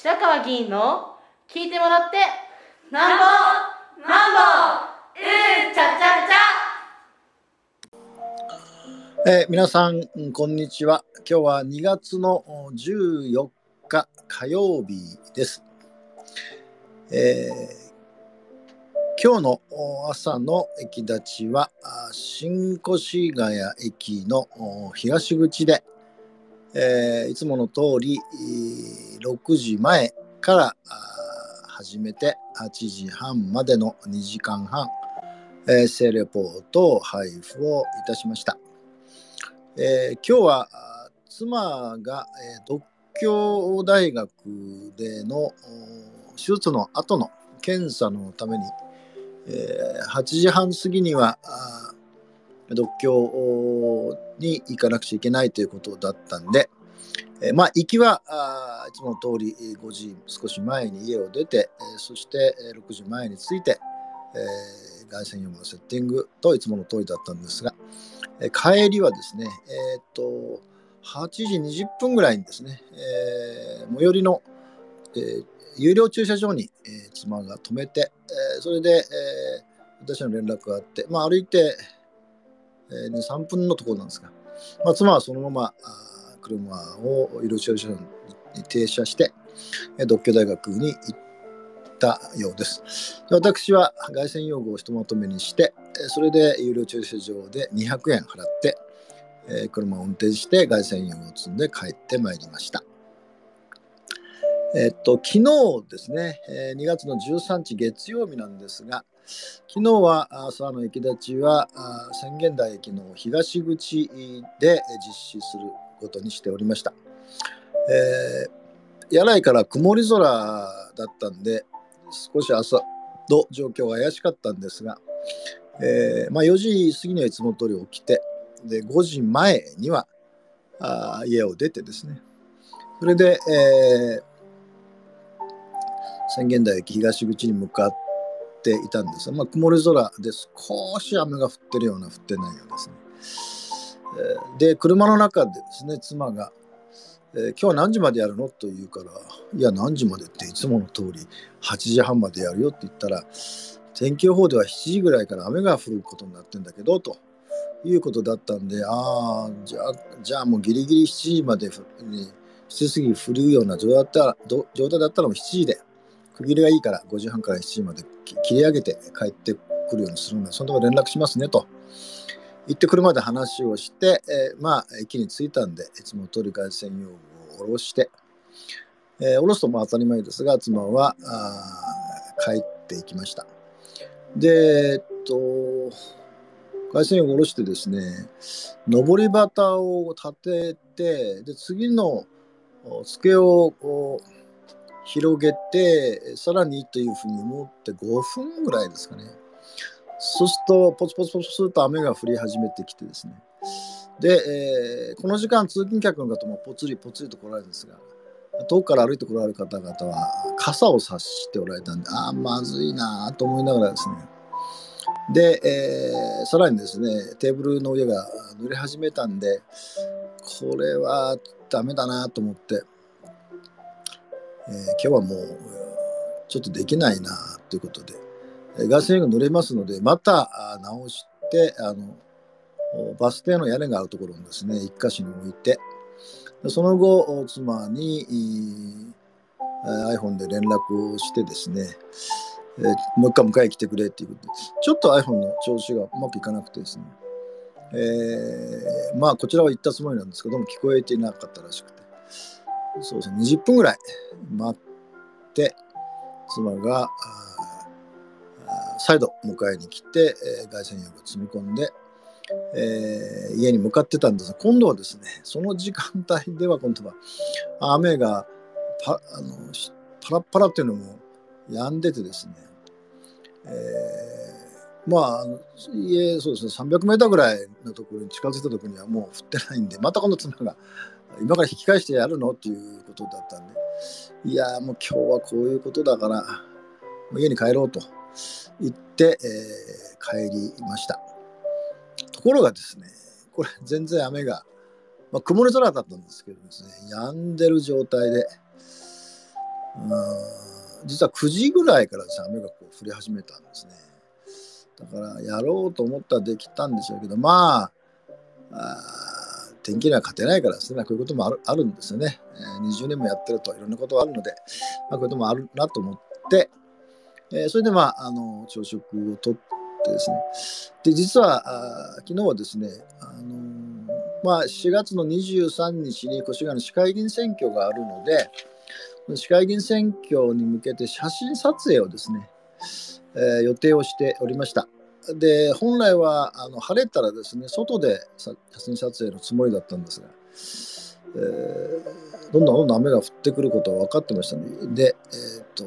白川議員の聞いてもらってなんぼなんぼうんちゃちゃちゃ。えー、皆さんこんにちは。今日は2月の14日火曜日です、えー今日の朝の駅立ちは新越谷駅の東口で、えー、いつもの通り6時前から始めて8時半までの2時間半、えー、性レポートを配布をいたしました。えー、今日は妻が、え独協大学での手術の後の検査のために、えー、8時半過ぎには独協に行かなくちゃいけないということだったんで、え、まあ行きはいつもの通り5時少し前に家を出て、え、そして6時前に着いて、えー、外線用のセッティングといつもの通りだったんですが、え、帰りはですね、えー、と8時20分ぐらいにですね、えー、最寄りの、えー、有料駐車場に、えー、妻が止めて、え、それで、え、私の連絡があって、まあ、歩いて、えー、2、3分のところなんですが、まあ、妻はそのままあ車を有料駐車場に停車して、えー、独協大学に行ったようです。で私は外線用具をひとまとめにして、それで有料駐車場で200円払って、えー、車を運転して外線用具を積んで帰ってまいりました。えっと、昨日ですね、え2月の13日月曜日なんですが、昨日は朝の駅立ちは宣言台駅の東口で実施することにしておりました。えー、柳井から曇り空だったんで、少し朝の状況が怪しかったんですが、えー、まあ、4時過ぎにはいつも通り起きて、で5時前にはあ家を出てですね、それで、えー宣言台駅東口に向かってていたんです、まあ、曇り空で少し雨が降ってるような降ってないようですね。えで車の中でですね妻が、えー、今日は何時までやるの?」と言うから「いや何時までっていつもの通り8時半までやるよ」って言ったら天気予報では7時ぐらいから雨が降ることになってんだけどということだったんでああじゃあじゃあもうギリギリ7時までに7時過ぎ降るような状態だったらもう7時で区切りがいいから5時半から7時まで切り上げて帰ってくるようにするので、そのとこ連絡しますねと言って車で話をして、えー、まあ、駅に着いたんで、いつも通り外線用具を下ろして、えー、下ろすとも当たり前ですが、妻は帰っていきました。で、えっと、回線を下ろしてですね、上り旗を立てて、で次の机をこう広げて、さらにというふうに思って5分ぐらいですかね。そうすると、ポツポツポツすると雨が降り始めてきてですね。で、えー、この時間、通勤客の方もぽつりぽつりと来られるんですが、遠くから歩いて来られる方々は傘を差しておられたんで、ああ、まずいなと思いながらですね。で、えー、さらにですね、テーブルの上が濡れ始めたんで、これはダメだなと思って、えー、今日はもうちょっとできないなということで、えー、ガスレンが乗れますので、また直して、あの、バス停の屋根があるところにですね、一箇所に置いて、その後、妻に iPhone で連絡をしてですね、えー、もう一回迎え来てくれっていうことで、ちょっと iPhone の調子がうまくいかなくてですね、えー、まあこちらは言ったつもりなんですけども聞こえていなかったらしくて、そうですね、20分ぐらい待って、妻が、再度迎えに来て、えー、外線薬を積み込んで、えー、家に向かってたんです。が、今度はですね、その時間帯では今度は雨がパあのパラパラっていうのも止んでてですね、えー、まあ、家、そうですね、300メーターぐらいのところに近づいた時にはもう降ってないんで、またこの妻が今から引き返してやるの？っていうことだったんで、いやもう今日はこういうことだから、もう家に帰ろうと。言って、えー、帰りました。ところがですね、これ全然雨が、まあ、曇り空だったんですけどですね、止んでる状態で、うん実は9時ぐらいからですね雨がこう降り始めたんですね。だからやろうと思ったらできたんでしょうけどまああ天気には勝てないからですね、こういうこともあるあるんですよね、えー、20年もやってるといろんなことがあるので、まあ、こういうこともあるなと思って、えー、それでまああの朝食をとってですね。で実はあ昨日はですね、あのー、まあ、4月の23日に越谷の市会議員選挙があるので市会議員選挙に向けて写真撮影をですね、えー、予定をしておりました。で本来はあの晴れたらですね外で写真撮影のつもりだったんですが、えー、どんどんどんどん雨が降ってくることは分かってましたねでえっ、と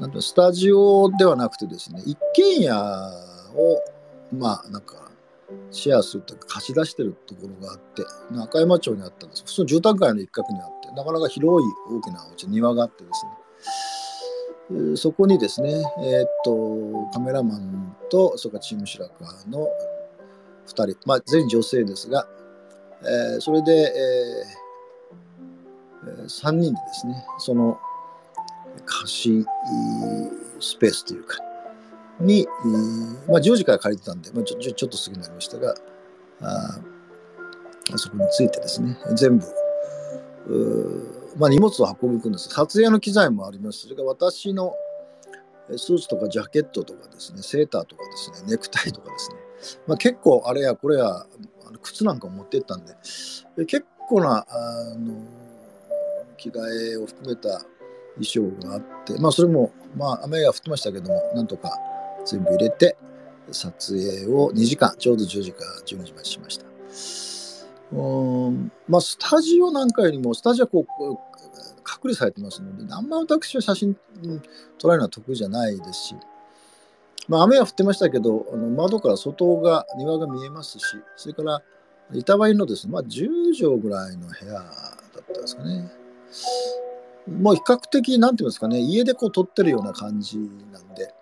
なんとスタジオではなくてですね一軒家をまあなんかシェアするというか貸し出してるところがあって中山町にあったんです。普通の住宅街の一角にあってなかなか広い大きなお家庭があってですね。そこにですね、えー、っと、カメラマンと、それからチーム白川の2人、まあ、全女性ですが、えー、それで、えー、3人でですね、その貸しスペースというか、に、まあ、10時から借りてたんで、まあ、ちょちょっと過ぎになりましたが、あそこについてですね、全部、まあ、荷物を運び込んです。撮影の機材もあります。それから私のスーツとかジャケットとかですね。セーターとかですね。ネクタイとかですね、まあ、結構あれやこれや靴なんか持ってったんで。で結構なあの着替えを含めた衣装があって、まあ、それも、まあ、雨が降ってましたけどもなんとか全部入れて撮影を2時間ちょうど10時から12時までしました。うん。まあ、スタジオなんかよりも、スタジオはこう、隔離されてますので、あんま私は写真撮られるのは得意じゃないですし、まあ、雨は降ってましたけど、あの窓から外が、庭が見えますし、それから板張りのですね、まあ、10畳ぐらいの部屋だったんですかね。もう比較的、なんていうんですかね、家でこう撮ってるような感じなんで、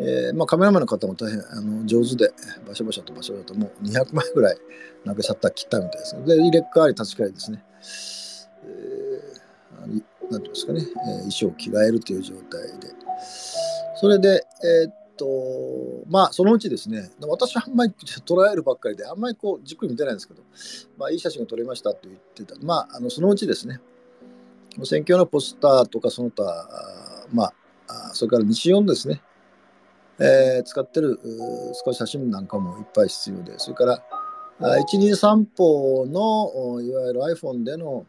えーまあ、カメラマンの方も大変あの上手で、バシャバシャとバシャバシャともう200枚ぐらいなんかシャッター切ったみたいですで、入れ替わり立ち替わりですね。えー、なんていうんですかね、えー、衣装を着替えるという状態で。それで、えー、っと、まあ、そのうちですね、私はあんまり捉えるばっかりで、あんまりこう、じっくり見てないんですけど、まあ、いい写真が撮れましたと言ってた。まあ、あのそのうちですね、選挙のポスターとかその他、まあ、それから日曜のですね、えー、使ってる少し写真なんかもいっぱい必要で、それから123歩のいわゆる iPhone での、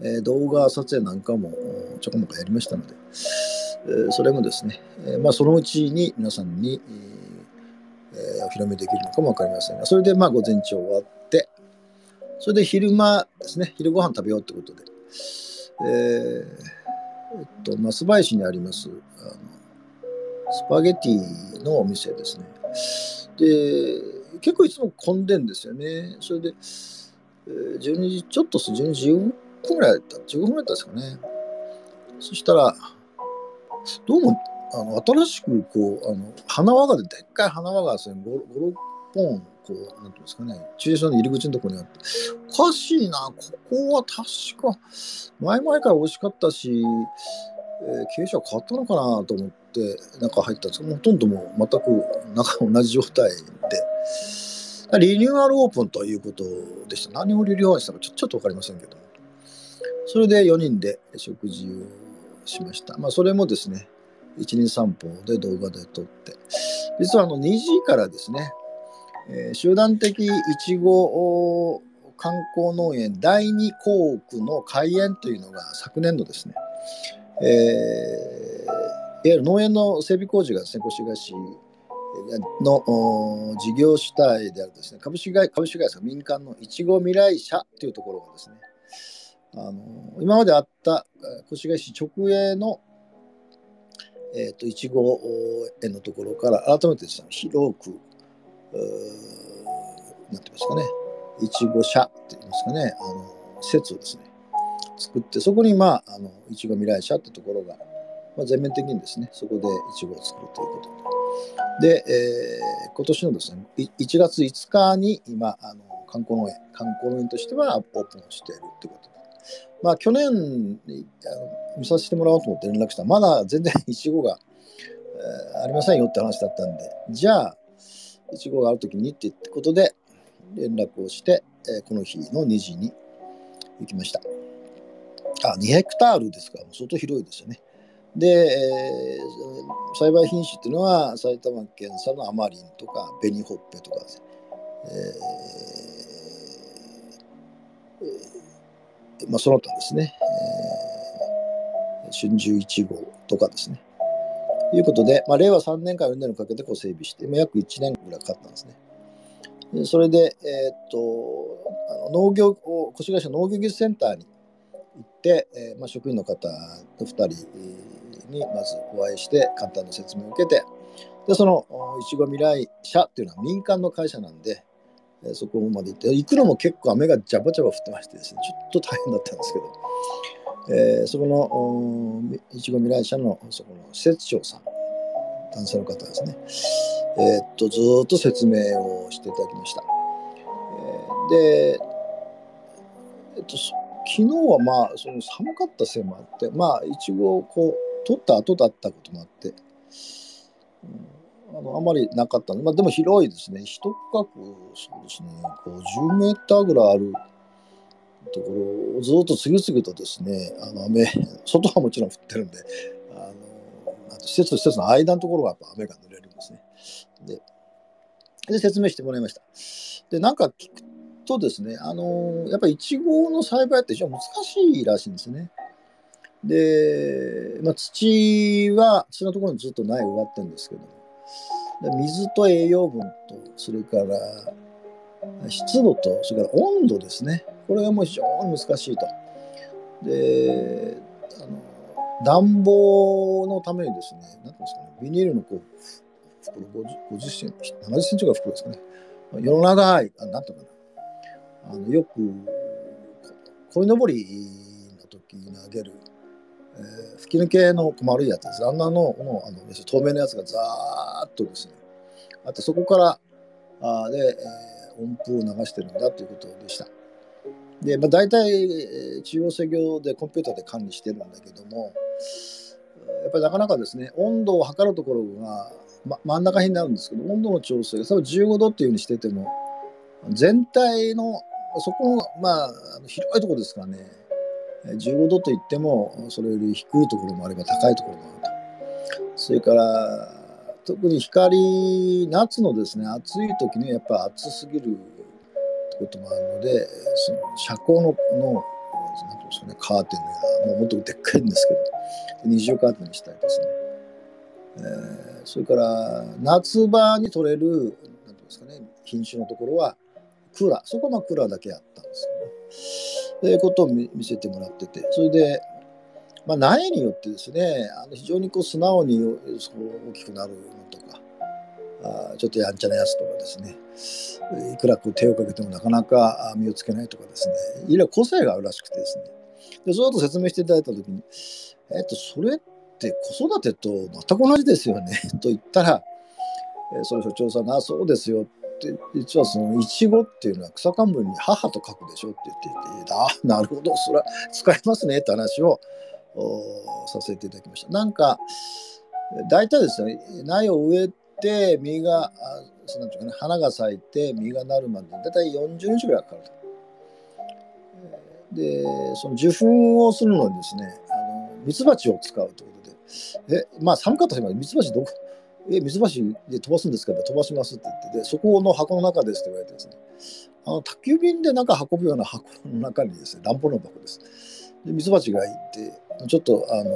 えー、動画撮影なんかもちょこまかやりましたので、えー、それもですね、え、まあ、そのうちに皆さんに、えお披露目できるのかも分かりませんが、それでまあ午前中終わって、それで昼間ですね、昼ご飯食べようってことで、ええっと、松林にありますあのスパゲティのお店ですね。で、結構いつも混んでんですよね。それで、12時ちょっとす、12時15分ぐらいだった、15分ぐらいだったですかね。そしたら、どうも、あの新しくこう、あの花輪がで、っかい花輪が5、6本、こう、なんていうんですかね、駐車場の入り口のところにあって、おかしいな、ここは確か、前々から美味しかったし、えー、経営者変わったのかなと思ってて中入ったんですけどほとんどもう全く中同じ状態で。リニューアルオープンということでした。何をリニューアルしたかちょちょっと分かりませんけどそれで4人で食事をしました。まあそれもですね1日散歩で動画で撮って。実はあの2時からですね、えー、集団的いちご観光農園第二校区の開園というのが昨年度ですねえー、いわゆる農園の整備工事がですね、越谷市の事業主体であるですね、株式会株式会社民間のいちご未来社というところがですね、あの今まであった越谷市直営のえーと、いちご園のところから改めてですね広くなんて言いますかねいちご社って言いますかねあの施設をですね作ってそこにまああのいちご未来社ってところが、まあ、全面的にですねそこでいちごを作るということ。でで、えー、今年のですね1月5日に今あの観光農園観光農園としてはオープンしているということで。まあ去年あの見させてもらおうと思って連絡した。らまだ全然いちごが、えー、ありませんよって話だったんでじゃあいちごがある時にってことで連絡をして、えー、この日の2時に行きました。あ2ヘクタールですか。ら相当広いですよね。で、えー、栽培品種っていうのは埼玉県産のアマリンとか紅ほっぺとかですね、えーまあ、その他ですね、えー、春秋1号とかですねいうことで、まあ、令和3年から4年かけてこう整備して、まあ、約1年ぐらいかかったんですね。でそれで、えー、っとあの農業越谷市の農業技術センターに行って、えーまあ、職員の方と2人、えーにまずお会いして簡単な説明を受けてでそのいちご未来社っていうのは民間の会社なんでそこまで行って行くのも結構雨がジャバジャバ降ってましてですねちょっと大変だったんですけど、えー、そこのいちご未来社のそこの施設長さん男性の方ですね。えー、っとずっと説明をしていただきました、えー、でえっと昨日はまあその寒かったせいもあってまあいちごをこう取った後だったこともあって、あのあまりなかったの。で、まあ、でも広いですね。一区画そうですね。50メーターぐらいあるところをずっと次々とですねあの雨外はもちろん降ってるんであの施設と施設の間のところはやっぱ雨が濡れるんですね。でで説明してもらいました。でなんか聞くとですねあのやっぱりいちごの栽培って非常に難しいらしいんですね。で、まあ、土は土のところにずっと苗植わってるんですけど水と栄養分とそれから湿度とそれから温度ですね。これがもう非常に難しいと。であの暖房のためにですね何ていうんですかねビニールのこう袋 50, 50センチ70センチぐらい袋ですかね。世の長いあなんていうかな。あのよく鯉のぼりの時に投げるえー、吹き抜けの丸いやつです。あんなののあの透明なやつがざーっとですね、あとそこからあで、えー、音符を流してるんだということでした。で、まあ、大体、中央制御でコンピューターで管理してるんだけども、やっぱりなかなかですね、温度を測るところが、ま、真ん中辺になるんですけど、温度の調整が多分15度っていうふうにしてても、全体の、そこの、まあ、広いところですからね、15度といってもそれより低いところもあれば高いところもあると。それから特に光夏のですね暑い時にやっぱ暑すぎるってこともあるのでその遮光ののなんですかねカーテンがもうもっとでっかいんですけど二重カーテンにしたりですね、えー、それから夏場に取れるなんていうんですかね品種のところはクーラー。そこはクーラーだけあったんですよね。ということを見せてもらっててそれで、まあ、苗によってですねあの非常にこう素直にそ大きくなるのとかあちょっとやんちゃなやつとかですねいくらこう手をかけてもなかなか身をつけないとかですねいろいろ個性があるらしくてですね。でその後説明していただいた時にえっとそれって子育てと全く同じですよねと言ったら、えー、その所長さんが「そうですよ」って実はそのいちごっていうのは草冠に母と書くでしょって言っていてあなるほどそれは使えますねって話をさせていただきましたなんか大体ですね苗を植えて実があなんていうか、ね、花が咲いて実がなるまで大体40日ぐらいかかると。でその受粉をするのにですねあのミツバチを使うということでえまあ寒かった日までミツバチどこえ、水橋で飛ばすんですか？飛ばしますって言って、で、そこの箱の中ですって言われてですね、あの宅急便でなんか運ぶような箱の中にですね、暖房の箱です。で、水橋がいて、ちょっと、あの、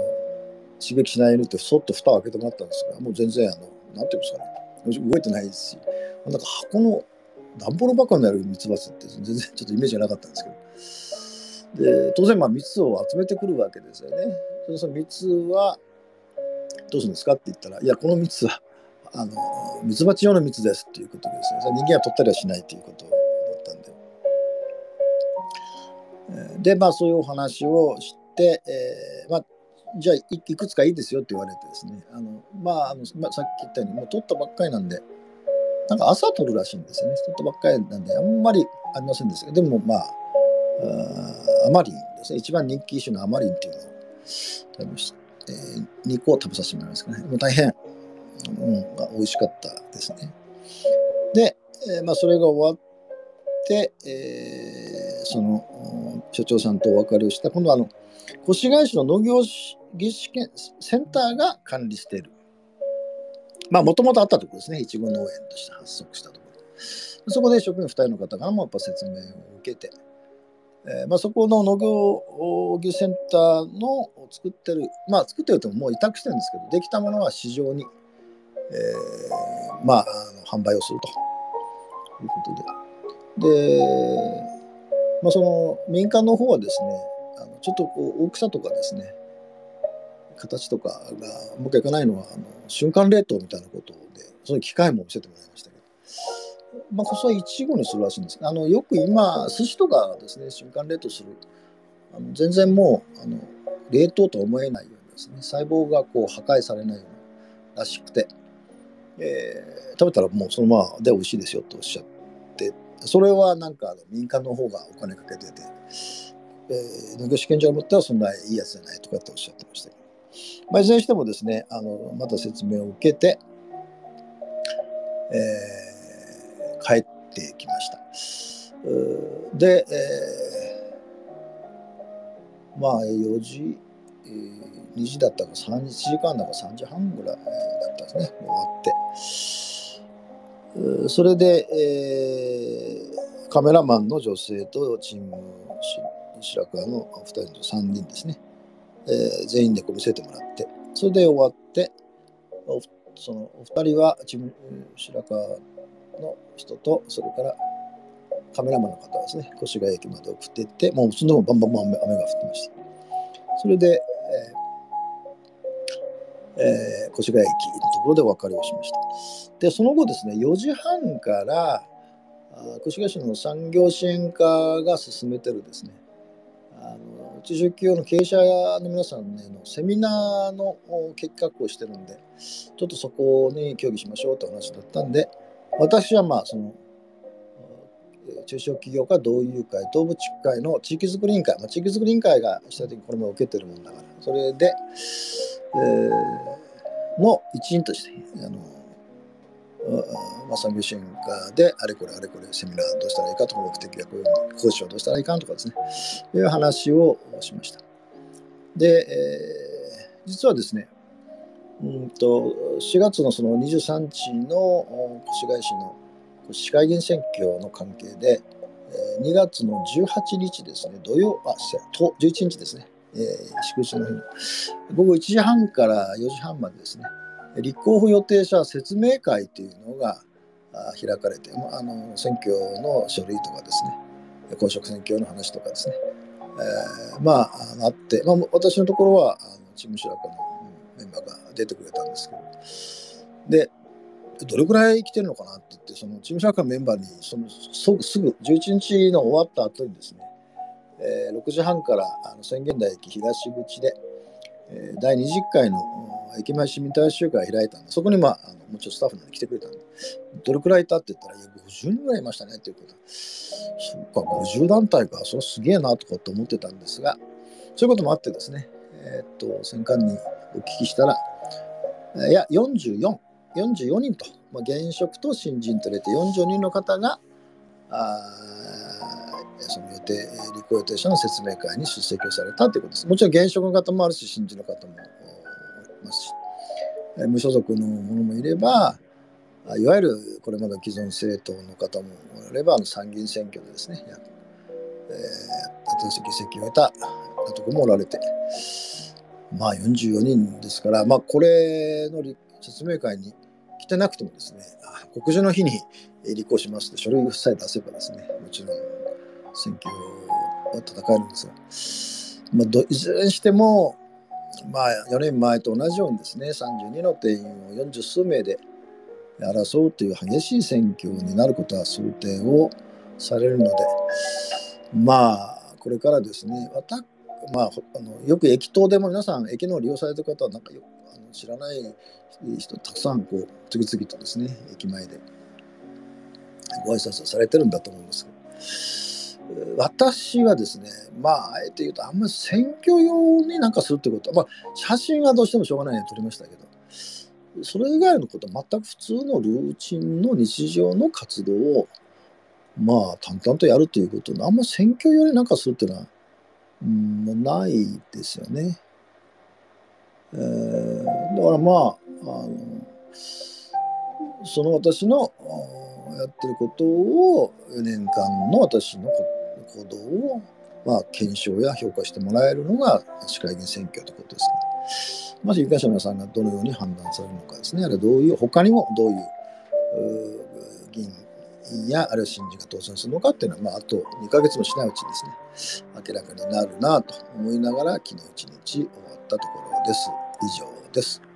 刺激しないようにって、そっと蓋を開けてもらったんですが、もう全然、あの、なんていうんですかね、動いてないですし、なんか箱の、暖房の箱にあるミツバチって全然ちょっとイメージがなかったんですけど、で、当然、まあ、蜜を集めてくるわけですよね。その蜜は、どうするんですか？って言ったら、いや、この蜜は、あの、ミツバチ用の蜜ですっていうことですね。人間は取ったりはしないということだったんで。で、まあ、そういうお話をして、えー、まあ、じゃあい、くつかいいですよって言われてですね、あの、まあ、あのまあ、さっき言ったように、もう取ったばっかりなんで、なんか朝取るらしいんですよね。取ったばっかりなんで、あんまりありませんでしたけど、でもまあ、アマリンですね一番人気種のアマリンっていうのを食べました、えー、肉を食べさせてもらいますかね。もう大変、うん、美味しかったですね。で、えー、まあ、それが終わって、えー、その所長さんとお別れをした。今度はあの越谷市の農業技術センターが管理している。まあもともとあったところですね。いちご農園として発足したところ。そこで職員2人の方からもやっぱ説明を受けて、えー、まあ、そこの農業技センターの作ってるまあ作ってるともう委託してるんですけどできたものは市場に、えー、まああの販売をすると。いうことで。で、まあ、その民間の方はですねあのちょっとこう大きさとかですね形とかがうまくいかないのはあの瞬間冷凍みたいなことでそういう機械も見せてもらいましたけど、まあ、こそは一語にするらしいんです。あのよく今寿司とかですね瞬間冷凍する。あの全然もうあの冷凍とは思えないようにですね細胞がこう破壊されないようならしくて、えー、食べたらもうそのままで美味しいですよとおっしゃって。それはなんか民間の方がお金かけてて。えー、農業試験場を持ってはそんないいやつじゃないとかっておっしゃってましたけど。まあ、いずれにしてもですねあのまた説明を受けて、えー、帰ってきました。で、えー、まあ4時、えー、2時だったか3時間だか3時半ぐらいだったんですね終わって。それで、えー、カメラマンの女性とチーム白川の2人と3人ですねえー、全員でこう見せてもらってそれで終わってそのお二人はチーム白川の人とそれからカメラマンの方ですね越谷駅まで送っていってもうそのもバンバンバン雨が降ってました。それで、えーえー、越谷駅のところでお別れをしました。でその後ですね4時半から越谷市の産業支援課が進めてるですねあの中小企業の経営者の皆さんねのセミナーの結果をしてるんでちょっとそこに協議しましょうって話だったんで私はまあその中小企業家同友会東部地区会の地域づくり委員会、まあ、地域づくり委員会が主体的にこれも受けてるもんだからそれで、えー、の一員としてあのまあ、産業支援課であれこれあれこれセミナーどうしたらいいかとか目的がこういう講師をどうしたらいいかとかですね。いう話をしました。で、えー、実はですねうんと4月のその23日の越谷市の市会議員選挙の関係で2月の18日ですね土曜あと11日ですね、えー、祝日の日の。午後1時半から4時半までですね立候補予定者説明会というのが開かれて、まああの選挙の書類とかですね、公職選挙の話とかですね、えー、まあ、あって、まあ、私のところはあのチーム白川のメンバーが出てくれたんですけど、で、どれくらい来てるのかなって言って、そのチーム白川のメンバーにそのすぐ11日の終わった後にですね、えー、6時半からあの宣言台駅東口で、えー、第20回の駅前市民大集会を開いたんで、そこにまあ、あのもうちょっとスタッフなんで来てくれたんで、どれくらいいたって言ったら、いや、50人ぐらいいましたねっていうこと。そっか、50団体か、それすげえなとかって思ってたんですが、そういうこともあってですね、えー、っと、戦艦にお聞きしたら、いや、44、44人と、まあ、現職と新人と入れて40人の方が、あその予定、立候補予定者の説明会に出席をされたということです。もちろん現職の方もあるし、新人の方もいますし、え無所属の者もいれば、いわゆるこれまで既存政党の方もいれば、参議院選挙でですね、えー、新しい議席を得たとこもおられて、まあ44人ですから、まあこれの説明会に来てなくてもですね、告示の日に立候補しますって書類さえ出せばですね、もちろん選挙は戦えるんですが、まあ、いずれにしても、まあ、4年前と同じようにですね32の定員を40数名で争うという激しい選挙になることは想定をされるのでまあこれからですねまあ、あのよく駅頭でも皆さん駅の利用されてる方はなんかよあの知らない人たくさんこう次々とですね駅前でご挨拶をされてるんだと思うんです。けど私はですねまああえて言うとあんまり選挙用になんかするってことはまあ写真はどうしてもしょうがないように撮りましたけどそれ以外のことは全く普通のルーチンの日常の活動をまあ淡々とやるということあんま選挙用になんかするっていうのは、うん、ないですよね。えー、だからまああのその私のやってることを4年間の私の行動を、まあ、検証や評価してもらえるのが市会議員選挙ということですね。まず有権者の皆さんがどのように判断されるのかですね。あるいはどういう、他にもどういう議員やあるいは新人が当選するのかっていうのは、まあ、あと2ヶ月もしないうちにですね、明らかになるなと思いながら、昨日一日終わったところです。以上です。